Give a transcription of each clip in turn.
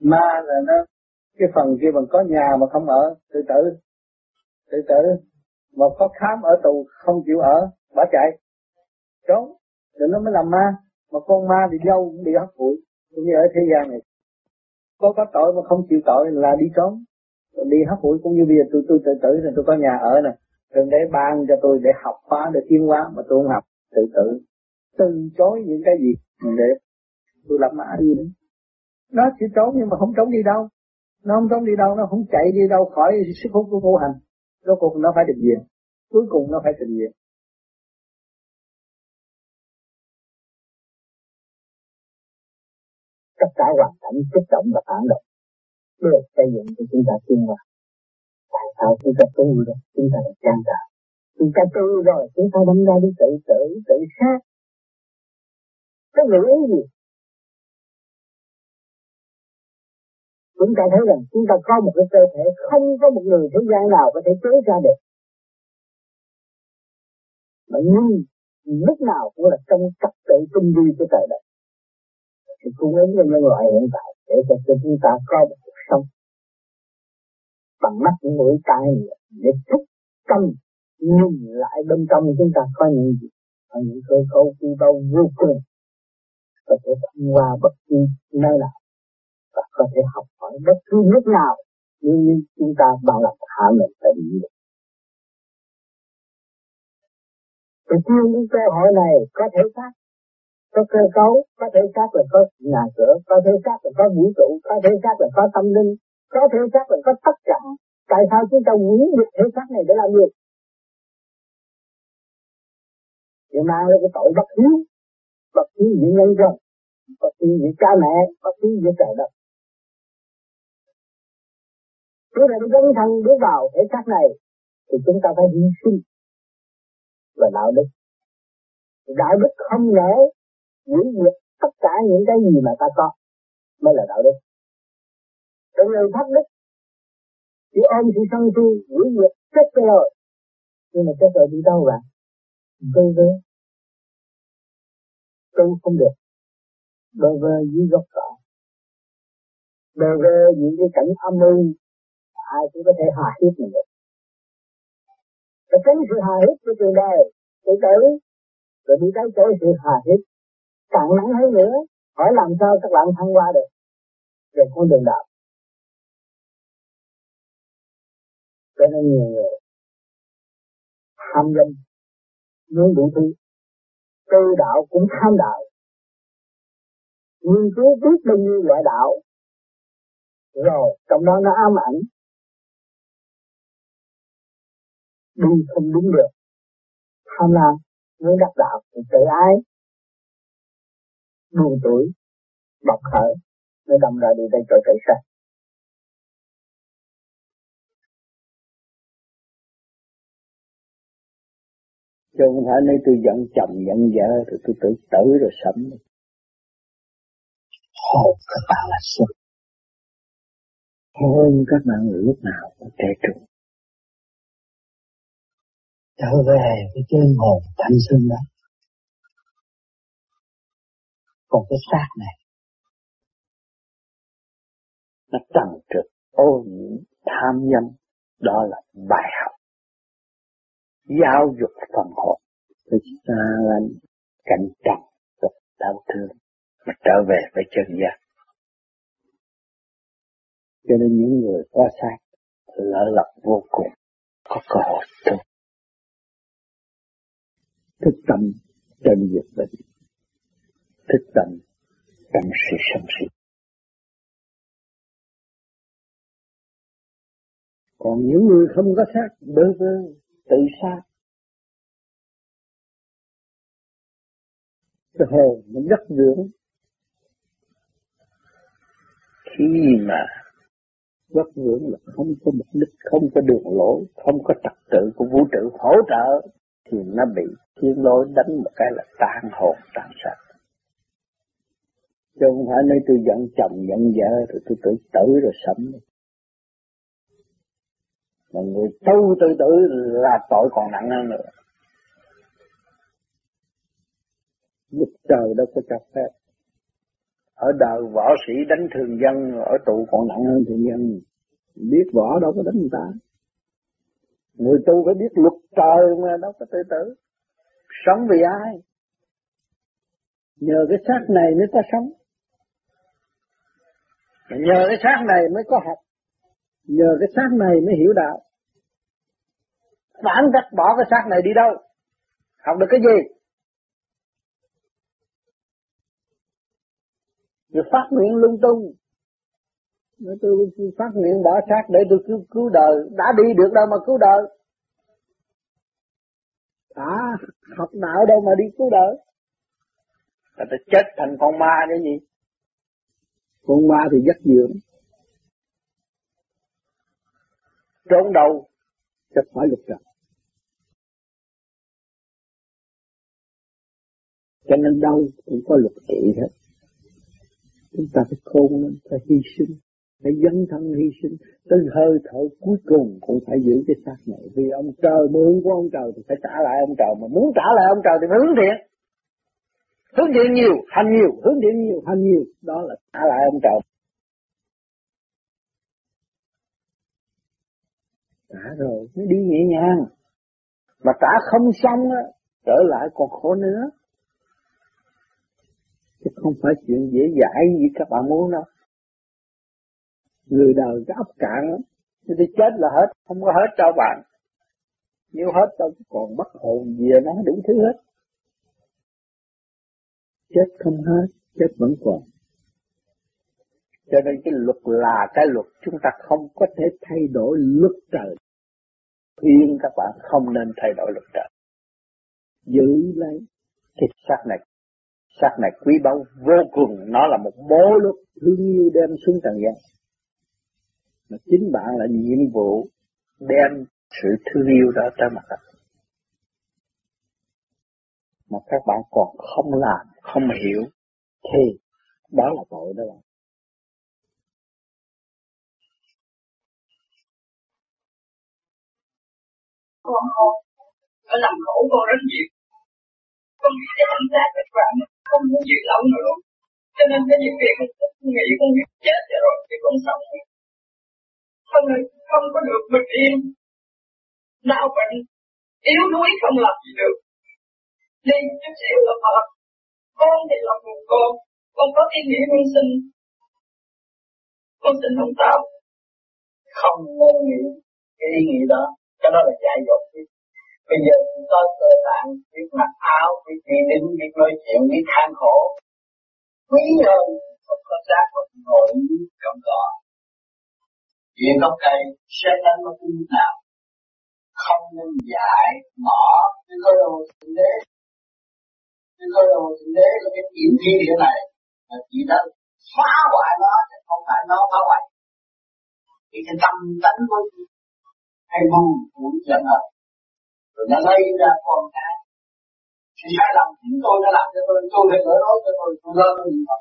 ma là nó, cái phần kia mình có nhà mà không ở, tự tử. Tự tử. Mà có khám ở tù không chịu ở, bỏ chạy. Trốn. Rồi nó mới làm ma. Mà con ma thì dâu cũng bị hấp bụi cũng như ở thế gian này. Có có tội mà không chịu tội là đi trốn. Rồi đi hấp bụi cũng như bây giờ tôi tôi tự tử rồi tôi có nhà ở nè. Rồi để ban cho tôi để học khóa để tiến hóa mà tôi không học. Tự tử. Từ chối những cái gì để tôi làm ma đi đấy nó chỉ trốn nhưng mà không trốn đi đâu. Nó không trốn đi đâu, nó không chạy đi đâu khỏi sức hút của vô hành. Rốt cuộc nó phải định diện. Cuối cùng nó phải định diện. Tất cả hoàn cảnh kích động và phản động được xây dựng cho chúng ta tiến hóa tại sao chúng ta tu rồi chúng ta được trang trở chúng ta tu rồi, chúng ta đâm ra đi tự tử, tự sát. Cái ngữ ý gì? Chúng ta thấy rằng chúng ta có một cái cơ thể không có một người thế gian nào có thể chế ra được. Mà nhưng lúc nào cũng là trong trật tự tinh vi của trời đất. Thì cung ứng cho nhân loại hiện tại, để cho chúng ta có một cuộc sống bằng mắt, mũi, tai để thức tâm nhìn lại bên trong chúng ta có những gì, có những cơ cấu quy bao vô cùng có thể thông qua bất kỳ nơi nào và có thể học khỏi bất cứ lúc nào nhưng như chúng ta bằng lòng hạ mình tại vì Thì chuyên những cơ hội này có thể xác, có cơ cấu, có thể xác là có nhà cửa, có thể xác là có vũ trụ, có thể xác là có tâm linh, có thể xác là có tất cả. Tại sao chúng ta quý được thể xác này để làm gì? Thì mang lên cái tội bất hiếu, bất hiếu với nhân dân, bất hiếu với cha mẹ, bất hiếu với trời đất. Nếu là dấn thân bước vào thể xác này, thì chúng ta phải hy sinh và đạo đức. Đạo đức không nể hủy diệt tất cả những cái gì mà ta có mới là đạo đức. Còn người thất đức chỉ ôm sự sân si hủy diệt chết rồi nhưng mà chết rồi đi đâu vậy? Vơ vơ. Tu không được. Bơ vơ dưới gốc cỏ. Bơ vơ những cái cảnh âm mưu ai cũng có thể hòa hiếp mình được. Và tránh sự hòa hiếp của trường đời tự tử rồi đi tới chỗ sự hòa hiếp càng nắng hơn nữa, hỏi làm sao các bạn thăng qua được? Về con đường đạo. Cho nên nhiều người tham danh muốn đủ thứ. Tư đạo cũng tham đạo. Nghiên cứu biết bao nhiêu loại đạo. Rồi, trong đó nó ám ảnh. Đi không đúng được. Tham lam muốn đắc đạo thì tự ái buồn tuổi bọc khởi nó đâm ra đi đây chỗ chạy sát chứ không phải nơi tôi giận chồng giận vợ thì tôi tự tử rồi sẫm hồn các bạn là xuân hôn các bạn lúc nào cũng trẻ trung trở về cái chân hồn thanh xuân đó. Còn cái xác này, nó trần trực ô nhiễm, tham dâm đó là bài học. Giáo dục phần hồn để xa lánh cảnh trần và đau thương, mà trở về với chân giác cho nên những người có xác, lỡ lọc vô cùng, có cơ hội tu thức tâm trên việc bệnh thức tâm trong sự sống sinh còn những người không có xác, bơ vơ, tự sát, cái hồn nó rất dưỡng khi mà bất dưỡng là không có mục đích, không có đường lối, không có trật tự của vũ trụ hỗ trợ thì nó bị thiên lôi đánh một cái là tan hồn, tan sạch chứ không phải nơi tôi giận chồng, giận vợ, rồi tôi tự tử rồi sẫm mà người tu tự tử là tội còn nặng hơn nữa. Đức trời đâu có cho phép. Ở đời võ sĩ đánh thường dân, ở tù còn nặng hơn thường dân. Biết võ đâu có đánh người ta người tu phải biết luật trời mà đâu có tự tử. Sống vì ai? Nhờ cái xác này mới có sống. Nhờ cái xác này mới có học. Nhờ cái xác này mới hiểu đạo. Phản cách bỏ cái xác này đi đâu? Học được cái gì? Rồi phát nguyện lung tung. Nói tôi phát nguyện bỏ xác để tôi cứu, cứu đời. Đã đi được đâu mà cứu đời? Đã học đạo đâu mà đi cứu đời? Ta ta chết thành con ma cái gì con ma thì dắt dưỡng trốn đâu? Chắc phải lục trần. Cho nên đâu cũng có luật trị hết. Chúng ta phải khôn lên phải hy sinh phải dấn thân hy sinh. Tới hơi thở cuối cùng cũng phải giữ cái xác này. Vì ông trời mượn của ông trời thì phải trả lại ông trời. Mà muốn trả lại ông trời thì phải hướng thiện. Hướng thiện nhiều, hành nhiều. Hướng thiện nhiều, hành nhiều. Đó là trả lại ông trời. Trả rồi mới đi nhẹ nhàng. Mà trả không xong á, trở lại còn khổ nữa. Chứ không phải chuyện dễ dãi như các bạn muốn đâu người đời cái ấp cạn lắm. Đi chết là hết, không có hết cho bạn. Nếu hết đâu còn bất hồn gì nó đủ thứ hết. Chết không hết, chết vẫn còn. Cho nên cái luật là cái luật chúng ta không có thể thay đổi luật trời. Khuyên các bạn không nên thay đổi luật trời. Giữ lấy cái xác này. Xác này quý báu vô cùng. Nó là một bố luật thương yêu đem xuống trần gian mà chính bạn là nhiệm vụ đem sự thương yêu đó ra mặt đất. Mà các bạn còn không làm, không hiểu, thì đó là tội đó bạn. Con không nó làm khổ con rất nhiều. Con nghĩ cái tâm giác của bạn không muốn chịu lâu nữa. Cho nên cái những việc con nghĩ con biết chết rồi, thì con sống không không có được bình yên. Đau bệnh, yếu đuối không làm gì được. Đi chút xíu là mệt. Con thì là một con con có ý nghĩa con sinh. Con sinh không tao không muốn nghĩ cái ý nghĩa đó, cái đó là dạy dỗ bây giờ chúng ta cơ bản, biết mặc áo, biết đi đứng, biết nói chuyện, biết than khổ. Quý hơn, không có xác mà ngồi trong đó chuyện gốc cây sẽ đánh nó như nào không nên giải bỏ cái cơ đồ thượng đế. Cái cơ đồ thượng đế là cái kiểm thiên địa này là chỉ đã phá hoại nó, chứ không phải nó phá hoại. Thì cái tâm tánh của hay mong muốn giận hờn. Rồi nó lấy ra con cái. Thì sai lầm chính tôi đã làm cho tôi tôi phải gỡ lỗi cho tôi tôi lo tôi niệm Phật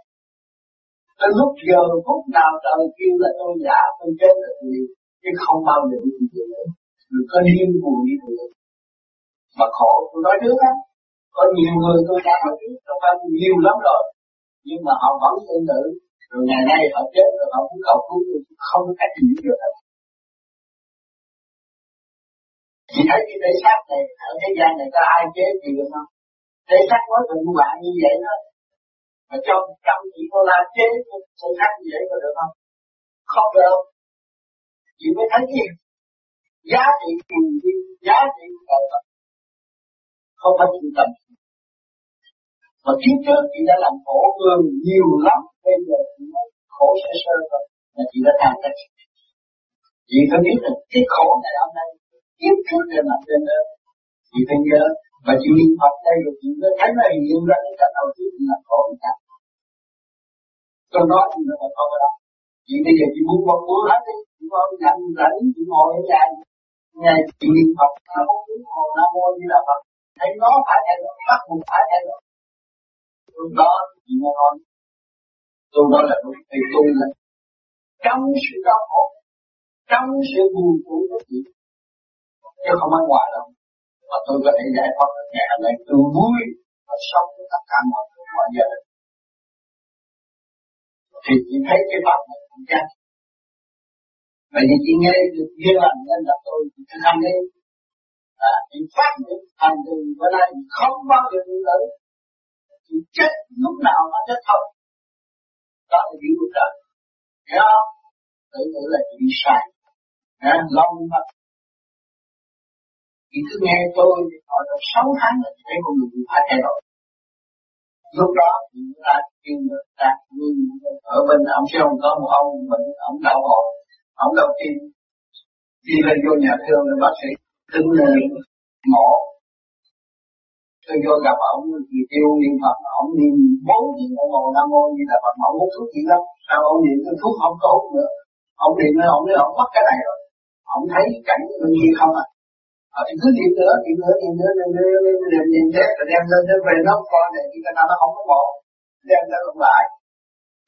Tới lúc giờ, phút nào trời kêu là tôi giả tôi chết là nhiều chứ không bao giờ đi được nữa. Đừng có điên buồn đi được mà khổ, tôi nói trước á, có nhiều người tôi đã nói trước, trong phải nhiều lắm rồi. Nhưng mà họ vẫn tương tự rồi ngày nay họ chết rồi, họ cũng cầu cứu tôi không có cách gì được. Hết Chị thấy cái thể xác này, ở thế gian này có ai chế gì được không? Thể xác nói cùng bạn như vậy thôi. Mà cho trăm chỉ đô la chế thể khác như vậy có được không? Không được. Chị mới thấy gì? Giá trị tiền đi, giá trị cầu tập. Không phải chịu tâm. Mà kiếp trước chị đã làm khổ người nhiều lắm, bây giờ chị mới khổ sơ sơ thôi. Mà chị đã than trách. Chị phải biết là cái khổ này hôm nay kiếp trước để mặt trên đó chị phải nhớ và chị niệm Phật đây được những cái thấy này hiện ra cái cách đầu tiên là có một cách trong đó thì nó phải có cái đó. Chị bây giờ chị muốn một bữa hết đi chị có nhận rảnh chị ngồi ở nhà. Ngày chị niệm Phật nam không muốn ngồi, nam mô như là Phật. Thấy nó phải thay đổi, bắt buộc phải thay đổi. Lúc đó chị mới nói, tôi nói là đúng thì tôi là trong sự đau khổ, trong sự buồn khổ của chị chứ không ở ngoài đâu mà tôi có thể giải thoát được ngày hôm nay. Tôi vui và sống với tất cả mọi người mọi gia đình. Thì chỉ thấy cái pháp này cũng chắc vậy thì chị nghe được duyên lành nên là tôi thực hành đi. À, chị phát những thành từ bữa nay không bao giờ bị lỡ chị chết lúc nào nó chết thôi. Đó là điều của trời. Hiểu không? Tự tự là chị sai. À, lòng mà chị cứ nghe tôi hỏi được sáu tháng là thấy con người phải thay đổi. Lúc đó thì chúng ta kêu người ta ở bên ông siêu có một ông mình, ông đau họ ông đầu tiên đi lên vô nhà thương là bác sĩ tính mổ. Tôi vô gặp ông, thì kêu niệm phật, ông niệm bốn tiếng đồng hồ, nam mô như là phật ông muốn thuốc gì đó sao ông niệm cái thuốc không có hút nữa? Ông niệm ông nói ông mất cái này rồi. Ông thấy cảnh tự không à. Ờ, thì cứ niệm nữa, niệm nữa, niệm nữa, niệm nữa, niệm nữa, niệm, niệm thế, rồi đem lên đến về nó coi này, khi người ta nó không có bộ, đem ra lục lại.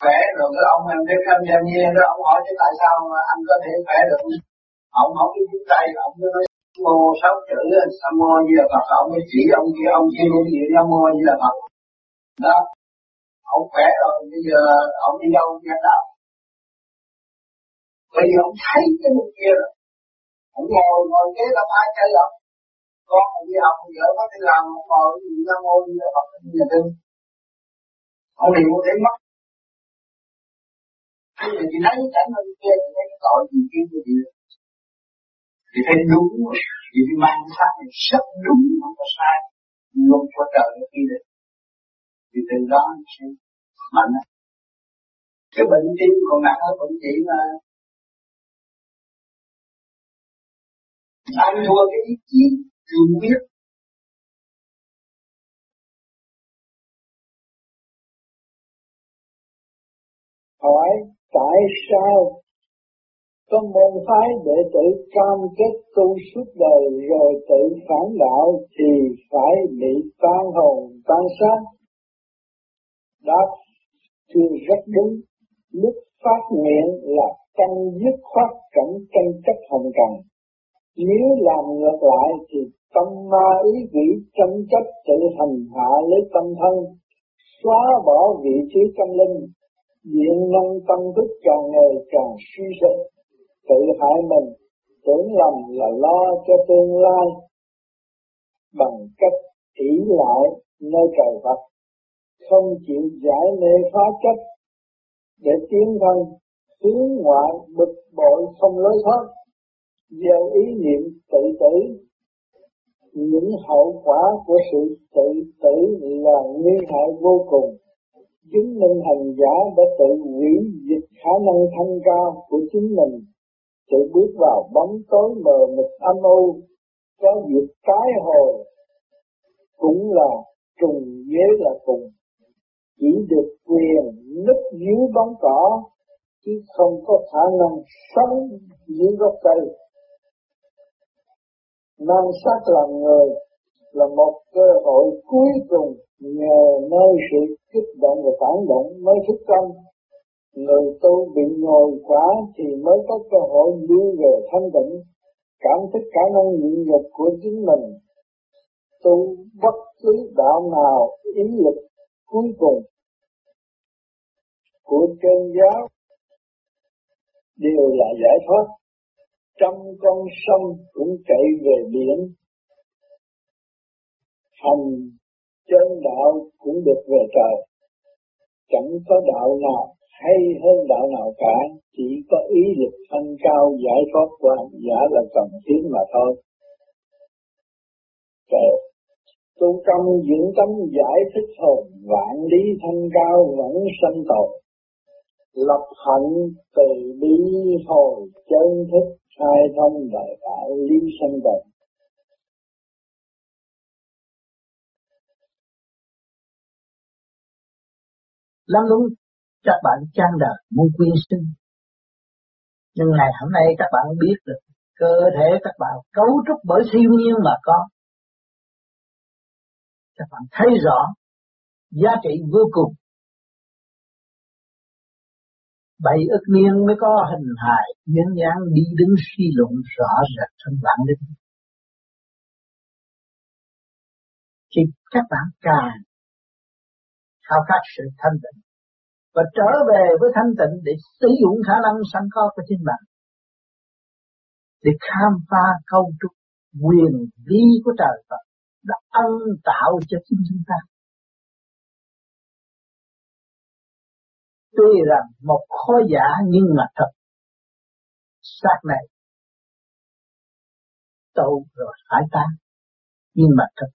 Khỏe rồi cái ông em đem thăm nhà nhiên đó, ông hỏi chứ tại sao anh có thể khỏe được. Ông không biết viết tay, ông cứ nói mô sáu chữ, sa mô như là Phật, ông mới chỉ ông kia, ông kia cũng gì nam mô như là Phật. Đó, ông khỏe rồi, bây giờ ông đi đâu nghe đạo. Bởi vì ông thấy cái mục kia rồi ông ngồi ngồi kế là ai chơi lắm con mình đi học vợ có thể làm một ngồi gì ra ngồi như là phật nhà thương ông hiểu để mất. Khi mà chị lấy cảnh bên kia thì thấy cái tội gì kia của chị thì thấy đúng chị phải mang pháp này, rất đúng không có sai. Luôn của trời nó quy định thì từ đó sẽ mạnh. Cái bệnh tim còn nặng hơn bệnh chị mà. Anh thua cái ý chí thương biết. Hỏi tại sao có môn phái đệ tử cam kết tu suốt đời rồi tự phản đạo thì phải bị tan hồn, tan xác? Đáp chưa rất đúng. Lúc phát nguyện là tăng dứt khoát cảnh tranh chấp hồng trần nếu làm ngược lại thì tâm ma ý vị tranh chấp tự hành hạ lấy tâm thân, xóa bỏ vị trí tâm linh, diện năng tâm thức càng ngày càng suy sụp, tự hại mình, tưởng lầm là lo cho tương lai bằng cách ỷ lại nơi trời Phật, không chịu giải mê phá chấp để tiến thân hướng ngoại bực bội không lối thoát gieo ý niệm tự tử. Những hậu quả của sự tự tử là nguy hại vô cùng. Chứng minh hành giả đã tự hủy diệt khả năng thanh cao của chính mình. Tự bước vào bóng tối mờ mịt âm u, có việc tái hồi, cũng là trùng với là cùng. Chỉ được quyền nứt dưới bóng cỏ, chứ không có khả năng sống dưới gốc cây mang sát làm người là một cơ hội cuối cùng nhờ nơi sự kích động và phản động mới thức tâm. Người tu bị ngồi quá thì mới có cơ hội đi về thanh tịnh, cảm thức khả năng nhịn nhục của chính mình. Tu bất cứ đạo nào ý lực cuối cùng của chân giáo đều là giải thoát trăm con sông cũng chạy về biển. Hành chân đạo cũng được về trời. Chẳng có đạo nào hay hơn đạo nào cả chỉ có ý lực thanh cao giải thoát của hành giả là cần thiết mà thôi. Trời, tu tâm dưỡng tâm giải thích hồn vạn lý thanh cao vẫn sanh tồn. Lập hạnh từ bi hồi chân thức khai thông đại đạo lý sanh tồn lắm đúng, các bạn trang đời muốn quyên sinh. Nhưng ngày hôm nay các bạn biết được, cơ thể các bạn cấu trúc bởi siêu nhiên mà có. Các bạn thấy rõ, giá trị vô cùng bảy ức niên mới có hình hài, nhân dáng đi đứng suy luận rõ rệt trong bản lĩnh thì các bạn càng khao khát sự thanh tịnh và trở về với thanh tịnh để sử dụng khả năng sẵn có của chính bạn để khám phá câu trúc quyền vi của trời Phật đã ân tạo cho chính chúng ta. Tuy rằng một khối giả nhưng mà thật. Xác này. Tu rồi phải tan nhưng mà thật.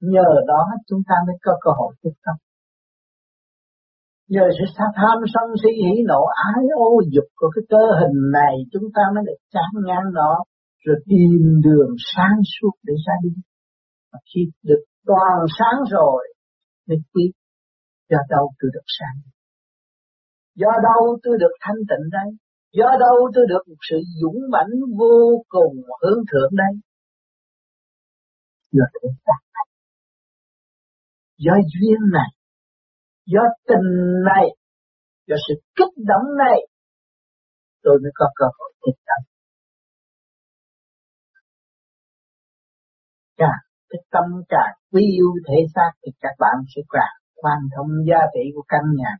Nhờ đó chúng ta mới có cơ hội tiếp tâm nhờ sự tham sân si hỉ nộ ái ô dục của cái cơ hình này, chúng ta mới được chán ngang nó, rồi tìm đường sáng suốt để ra đi. Và khi được toàn sáng rồi, mới biết do đâu tôi được sáng do đâu tôi được thanh tịnh đây? Do đâu tôi được một sự dũng mãnh vô cùng hướng thượng đây? Do thể xác này do duyên này, do tình này, do sự kích động này, tôi mới có cơ hội tiếp cận. Càng cái tâm càng quý yêu thể xác thì các bạn sẽ càng quan thông giá trị của căn nhà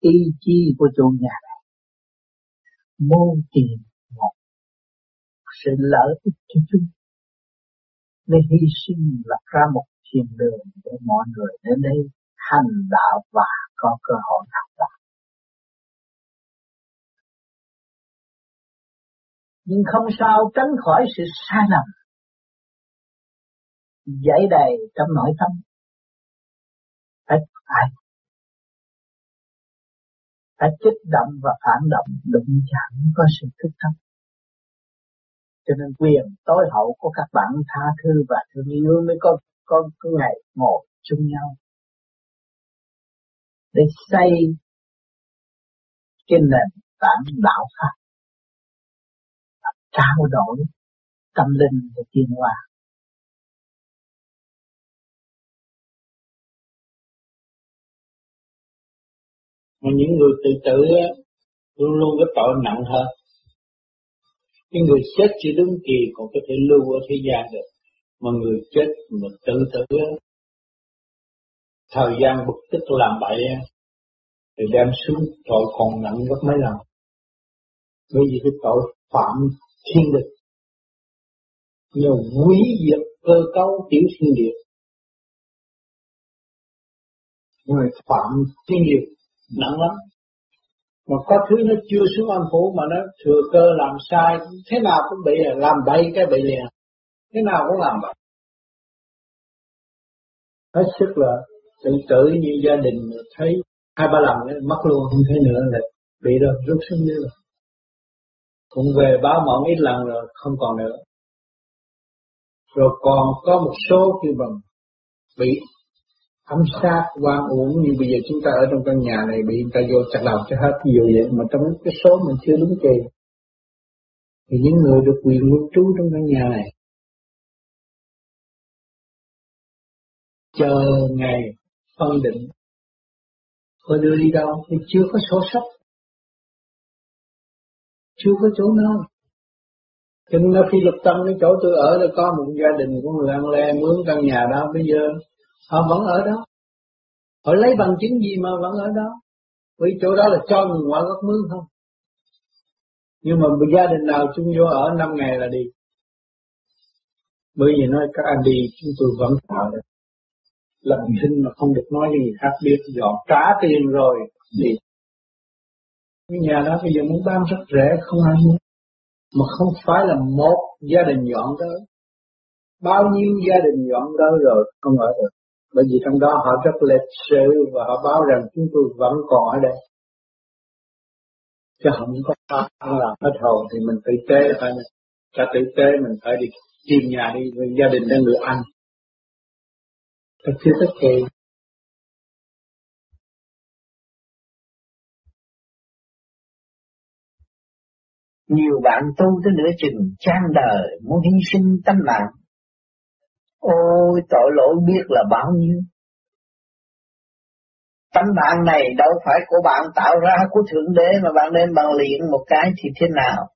ý chí của chủ nhà này môn tiền một sự lợi ích cho chúng để hy sinh lập ra một thiên đường để mọi người đến đây hành đạo và có cơ hội học đạo. Nhưng không sao tránh khỏi sự sai lầm. dãy đầy trong nội tâm. Phải phải phải kích động và phản động, đụng chạm có sự thức tâm. Cho nên quyền tối hậu của các bạn tha thứ và thương yêu mới có có cái ngày ngồi chung nhau để xây cái nền tảng đạo pháp trao đổi tâm linh và tiên hòa mà những người tự tử luôn luôn có tội nặng hơn. Những người chết chưa đúng kỳ, còn có thể lưu ở thế gian được. Mà người chết mà tự tử thời gian bực tức làm bậy thì đem xuống tội còn nặng gấp mấy lần. Bởi vì cái tội phạm thiên địch. Nhờ quý diệt cơ cấu tiểu thiên địa. Người phạm thiên địa nặng lắm. Mà có thứ nó chưa xuống âm phủ mà nó thừa cơ làm sai, thế nào cũng bị, làm bậy cái bị liền thế nào cũng làm vậy hết sức là tự tử như gia đình thấy hai ba lần mất luôn, không thấy nữa là bị rồi, rút xuống như rồi. Cũng về báo mộng ít lần rồi, không còn nữa. Rồi còn có một số kêu bằng bị ám sát quan uổng như bây giờ chúng ta ở trong căn nhà này, bị người ta vô chặt đầu cho hết nhiều vậy mà trong cái số mình chưa đúng kỳ. Thì những người được quyền lưu trú trong căn nhà này, chờ ngày phân định, có đưa đi đâu thì chưa có sổ sách, chưa có chỗ nào cho nên khi lục tâm cái chỗ tôi ở là có một gia đình của người ăn le mướn căn nhà đó, bây giờ họ vẫn ở đó. Họ lấy bằng chứng gì mà vẫn ở đó? Vì chỗ đó là cho người ngoại quốc mướn không? Nhưng mà gia đình nào chung vô ở năm ngày là đi. Bởi vì nói các anh đi, chúng tôi vẫn tạo được lần sinh mà không được nói cho người khác biết. Dọn trả tiền rồi thì cái nhà đó bây giờ muốn bán rất rẻ không ai muốn. Mà không phải là một gia đình dọn tới. Bao nhiêu gia đình dọn tới rồi không ở được bởi vì trong đó họ rất lịch sự và họ báo rằng chúng tôi vẫn còn ở đây. Chứ không có ăn làm hết hồn thì mình tự tế, phải mình ta tự tế mình phải đi tìm nhà đi với gia đình đang được ăn Thật chưa tất kỳ, Nhiều bạn tu tới nửa chừng trang đời, muốn hy sinh tâm mạng. Ôi, tội lỗi biết là bao nhiêu. Tâm bạn này đâu phải của bạn tạo ra của Thượng Đế mà bạn nên bằng luyện một cái thì thế nào?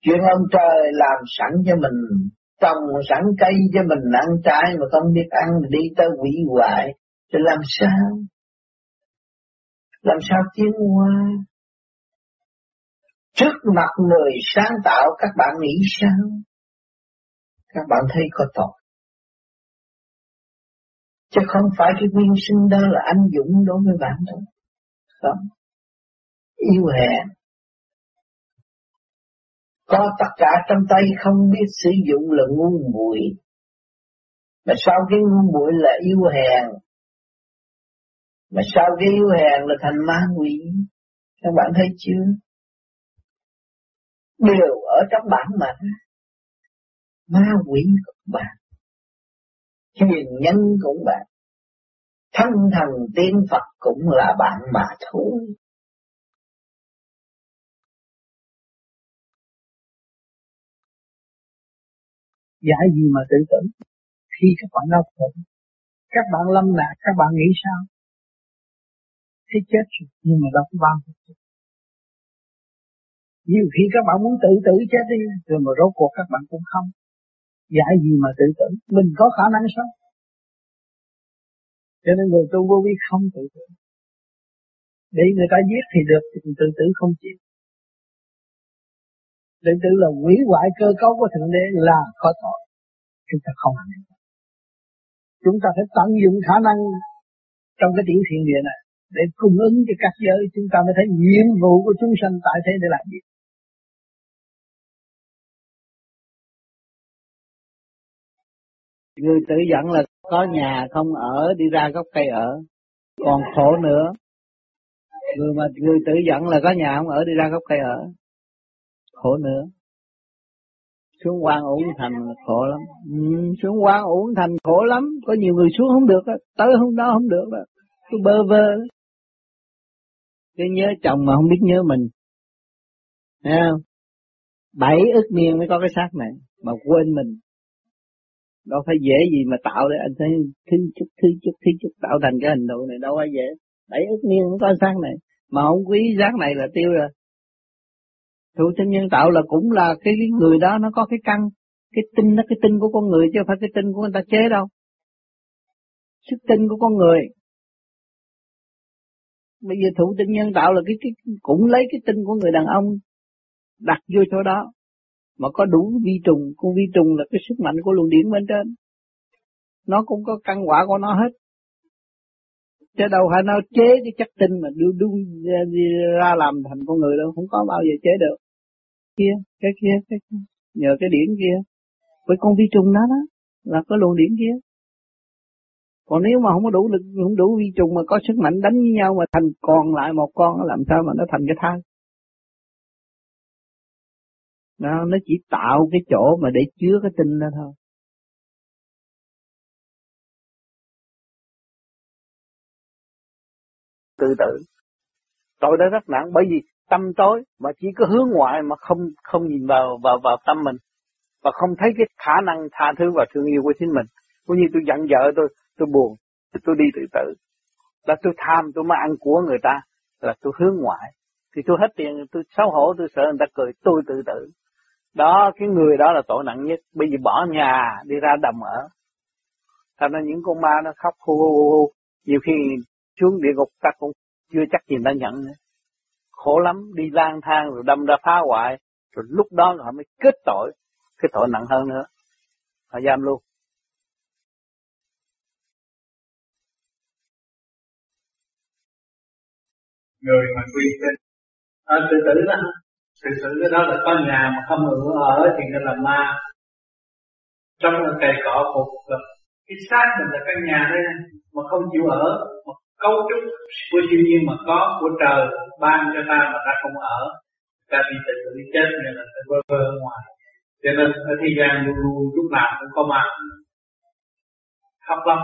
Chuyện ông trời làm sẵn cho mình, trồng sẵn cây cho mình, ăn trái mà không biết ăn, đi tới quỷ hoại, thì làm sao làm sao tiến qua? trước mặt người sáng tạo, các bạn nghĩ sao các bạn thấy có tội. Chứ không phải cái nguyên sinh đó là anh dũng đối với bạn đâu không. Yêu hèn có tất cả trong tay không biết sử dụng là ngu muội. Mà sau cái ngu muội là yêu hèn mà sau cái yêu hèn là thành ma quỷ? Các bạn thấy chưa? Đều ở trong bản mà ma quỷ cũng bạn truyền nhân cũng bạn thân thần tiên Phật cũng là bạn mà thôi. Giả gì mà tự tử? Khi các bạn đau khổ, các bạn lâm nạn, các bạn nghĩ sao? Thấy chết rồi, nhưng mà đâu có bao giờ nhiều khi các bạn muốn tự tử chết đi, rồi mà rốt cuộc các bạn cũng không giải gì mà tự tử mình có khả năng sống. Cho nên người tu vô vi không tự tử để người ta giết thì được, thì tự tử không chịu. Tự tử là hủy hoại cơ cấu của thượng đế là có tội. Chúng ta không hành chúng ta phải tận dụng khả năng trong cái tiểu thiện địa này để cung ứng cho các giới. Chúng ta mới thấy nhiệm vụ của chúng sanh tại thế để làm gì? Người tự giận là có nhà không ở đi ra gốc cây ở. Còn khổ nữa người mà người tự giận là có nhà không ở đi ra gốc cây ở. Khổ nữa. Xuống quan uống thành khổ lắm. Ừ, xuống quan uống thành khổ lắm. Có nhiều người xuống không được đó. tới hôm đó không được đó cứ bơ vơ. Cứ nhớ chồng mà không biết nhớ mình. Thấy không? Bảy ức niên mới có cái xác này Mà quên mình. Đâu phải dễ gì mà tạo để anh thấy Thứ chút, thứ chút, thứ chút Tạo thành cái hình thù này đâu phải dễ. Bảy ức niên cũng có sáng này. Mà không quý giác này là tiêu rồi. Thụ tinh nhân tạo là cũng là cái, cái người đó nó có cái căn Cái tinh nó cái tinh của con người chứ không phải cái tinh của người ta chế đâu. Sức tinh của con người. Bây giờ thụ tinh nhân tạo là cái, cái cũng lấy cái tinh của người đàn ông đặt vô chỗ đó mà có đủ vi trùng con vi trùng là cái sức mạnh của luồng điển bên trên. Nó cũng có căn quả của nó hết. Chứ đâu phải nó chế cái chất tinh mà đưa, đưa ra làm thành con người đâu không có bao giờ chế được. Kia cái kia cái kia. Nhờ cái điển kia. Với con vi trùng đó đó là có luồng điển kia. Còn nếu mà không có đủ lực không đủ vi trùng mà có sức mạnh đánh với nhau mà thành còn lại một con làm sao mà nó thành cái thai nó nó chỉ tạo cái chỗ mà để chứa cái tinh đó thôi. Tự tử tội đó rất nặng bởi vì tâm tối mà chỉ có hướng ngoại mà không không nhìn vào vào vào tâm mình. Và không thấy cái khả năng tha thứ và thương yêu của chính mình. Cũng như tôi giận vợ tôi tôi buồn. Tôi đi tự tử. Là tôi tham, tôi mới ăn của người ta. Là tôi hướng ngoại. Thì tôi hết tiền, tôi xấu hổ, tôi sợ người ta cười. Tôi tự tử đó cái người đó là tội nặng nhất. Bây giờ bỏ nhà đi ra đầm ở. Thành ra những con ma nó khóc hu hu hu nhiều khi xuống địa ngục ta cũng chưa chắc gì đã nhận nữa. Khổ lắm đi lang thang rồi đâm ra phá hoại. Rồi lúc đó họ mới kết tội cái tội nặng hơn nữa. Họ giam luôn. Người mà quy sinh à, tự tử đó thực sự cái đó là có nhà mà không ở ở thì nó là ma. Trong là cây cỏ phục là cái xác mình là căn nhà đây mà không chịu ở. Mà cấu trúc của siêu nhiên mà có, của trời, ban cho ta mà ta không ở. Ta bị tự tử chết nên là ta vơ vơ ở ngoài. Cho nên ở thế gian luôn luôn lúc nào cũng có ma. Khóc lóc.